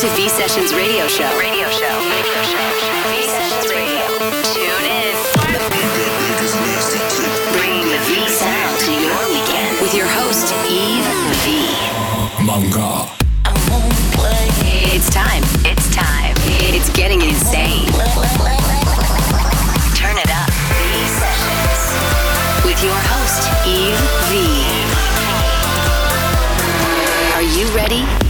to V Sessions Radio Show. Radio Show. Radio Show. V Sessions Radio. Tune in. Bringing the V sound to your weekend with your host, Eve V. Manga. It's time. It's time. It's getting insane. Turn it up. V Sessions. With your host, Eve V. Are you ready?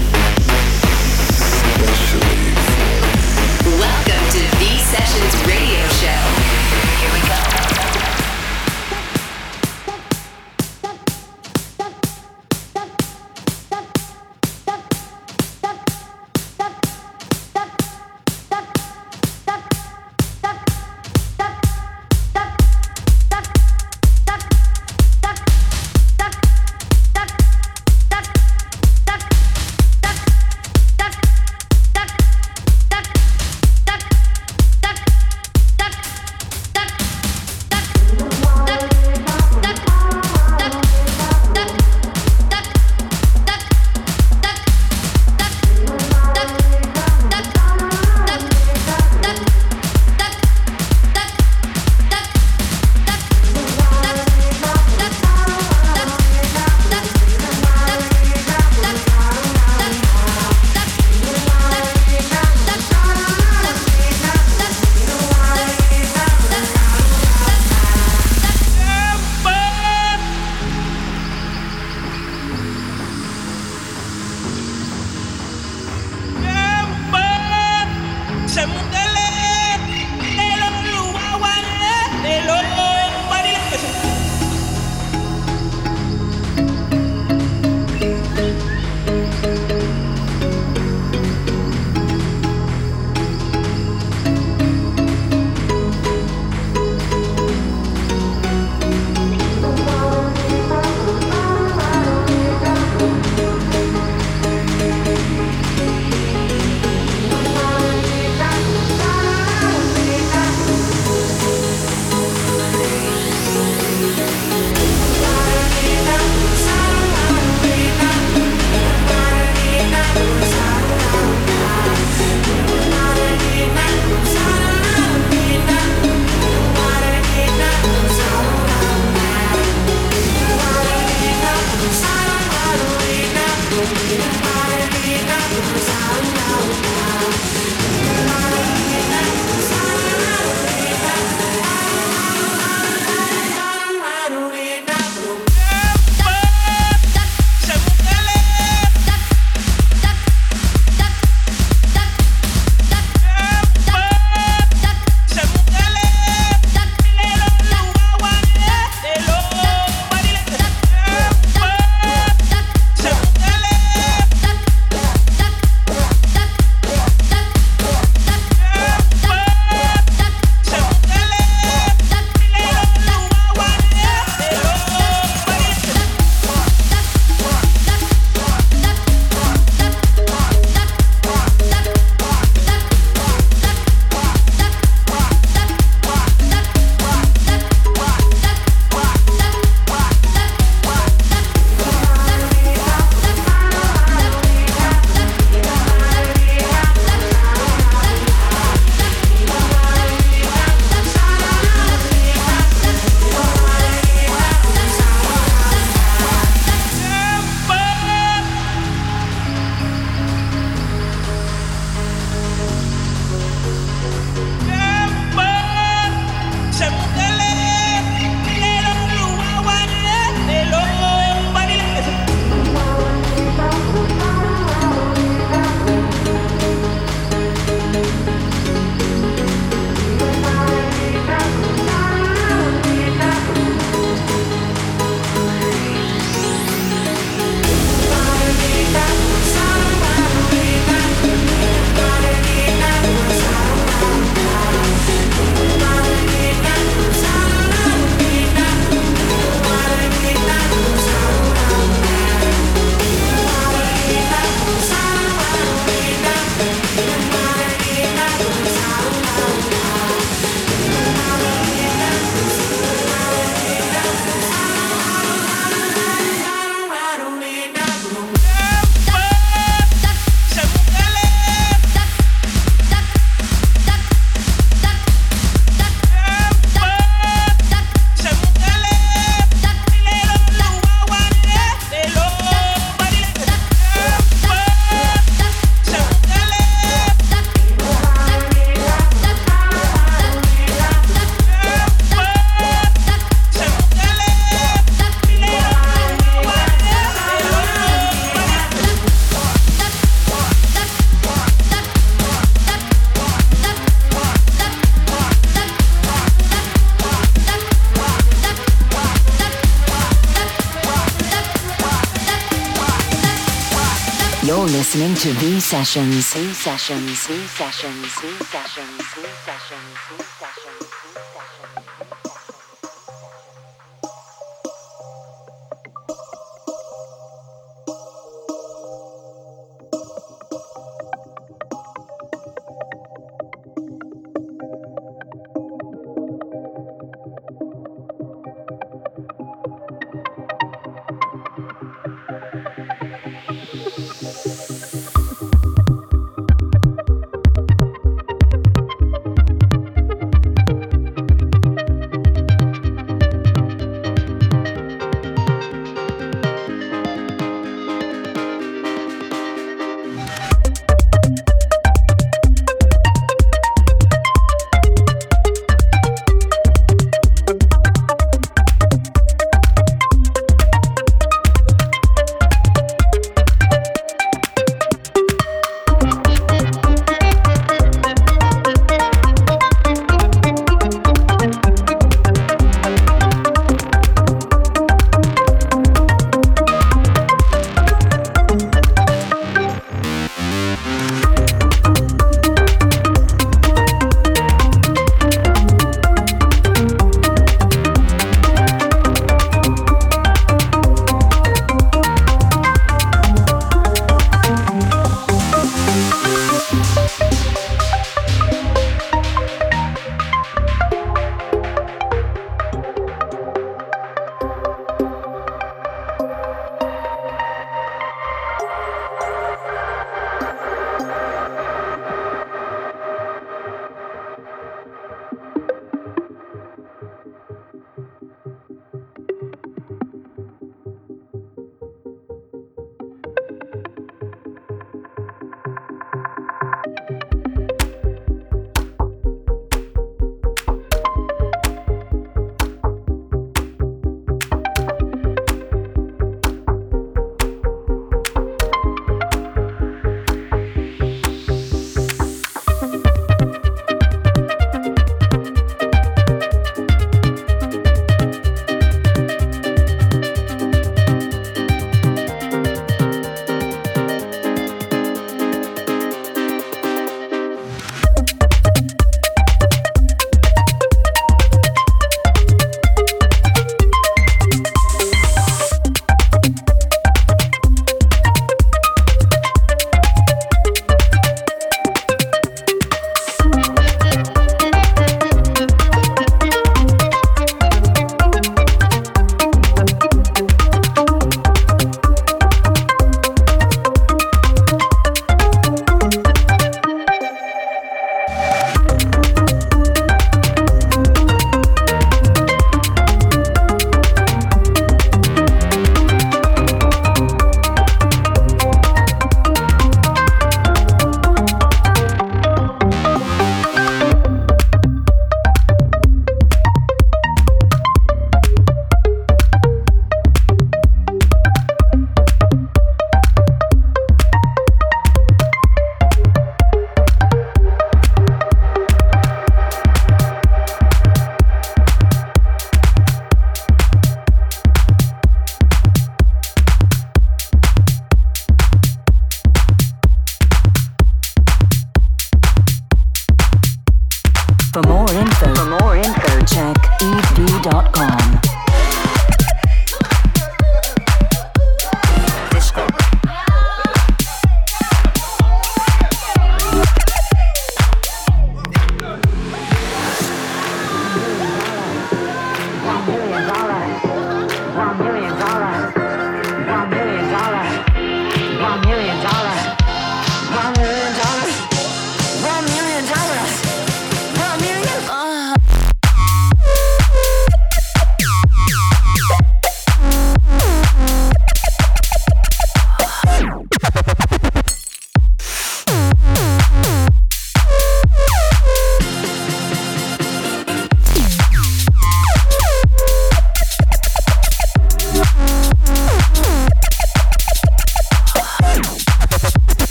To V Sessions. V Sessions. V Sessions. V Sessions. V Sessions. V Sessions.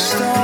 stars.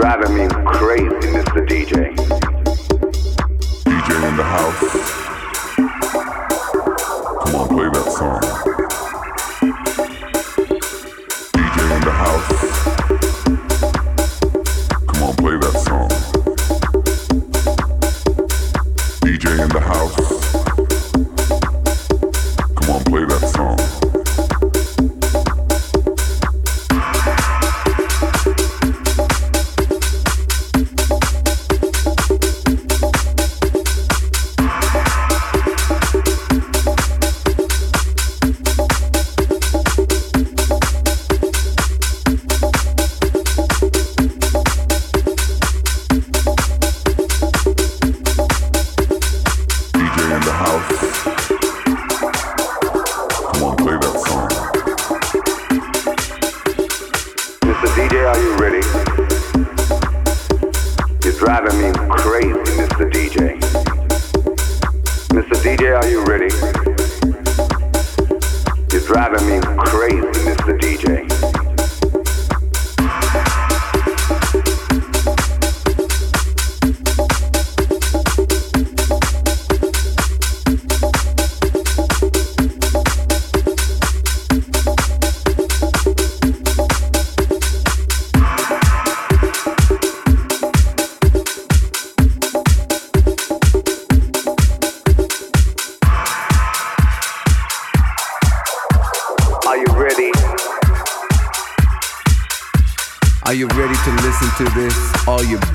driving me crazy.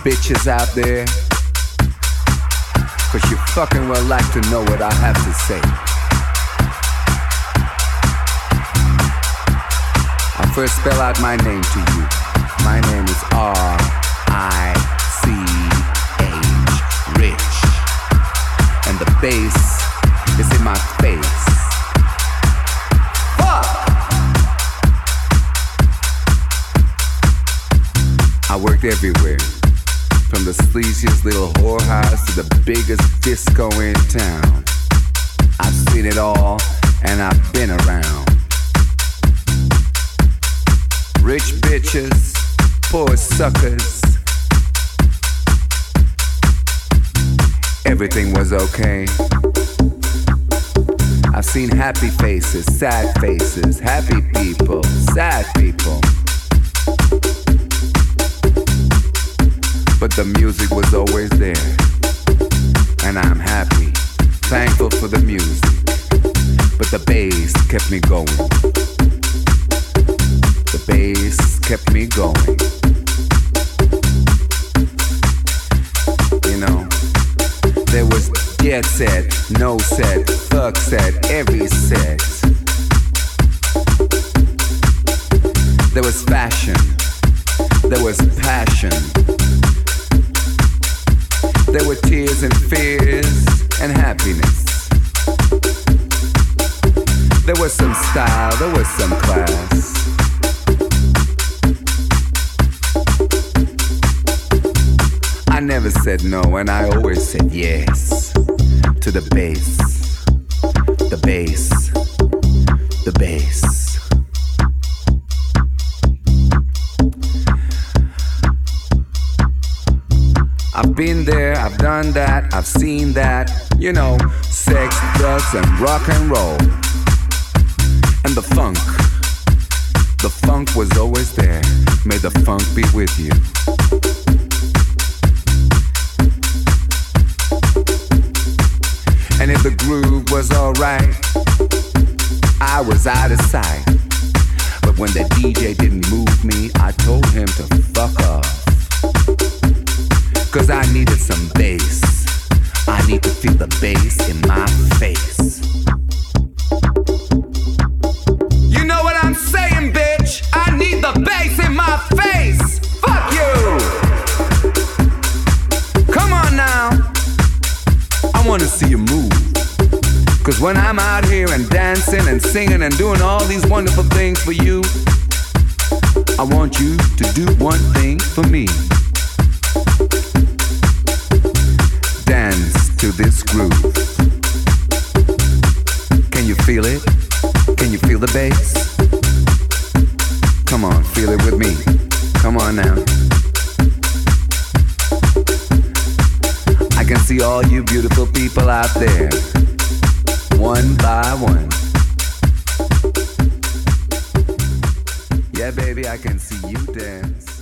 Bitches out there. Cause you fucking well like to know what I have to say. I first spell out my name to you. My name is R I C H Rich. And the bass worked everywhere from the sleaziest little whorehouse to the biggest disco in town. I've seen it all and I've been around. Rich bitches, poor suckers. Everything was okay. I've seen happy faces, sad faces, happy people, sad people. But the music was always there. And I'm happy, thankful for the music. But the bass kept me going. The bass kept me going. You know, there was get set, no set, fuck set, every set. There was fashion, there was passion there were tears and fears and happiness. There was some style, there was some class. I never said no, and I always said yes to the bass, the bass, the bass. I've been there, I've done that, I've seen that. You know, sex, drugs, and rock and roll. And the funk. The funk was always there. May the funk be with you. And if the groove was alright, I was out of sight. But when the DJ didn't move me, I told him to fuck off. Cause I needed some bass. I need to feel the bass in my face. You know what I'm saying, bitch? I need the bass in my face. Fuck you. Come on now. I wanna see you move. Cause when I'm out here and dancing and singing and doing all these wonderful things for you, I want you to do one thing for me. To this groove. Can you feel it? Can you feel the bass? Come on, feel it with me. Come on now. I can see all you beautiful people out there, one by one. Yeah, baby, I can see you dance.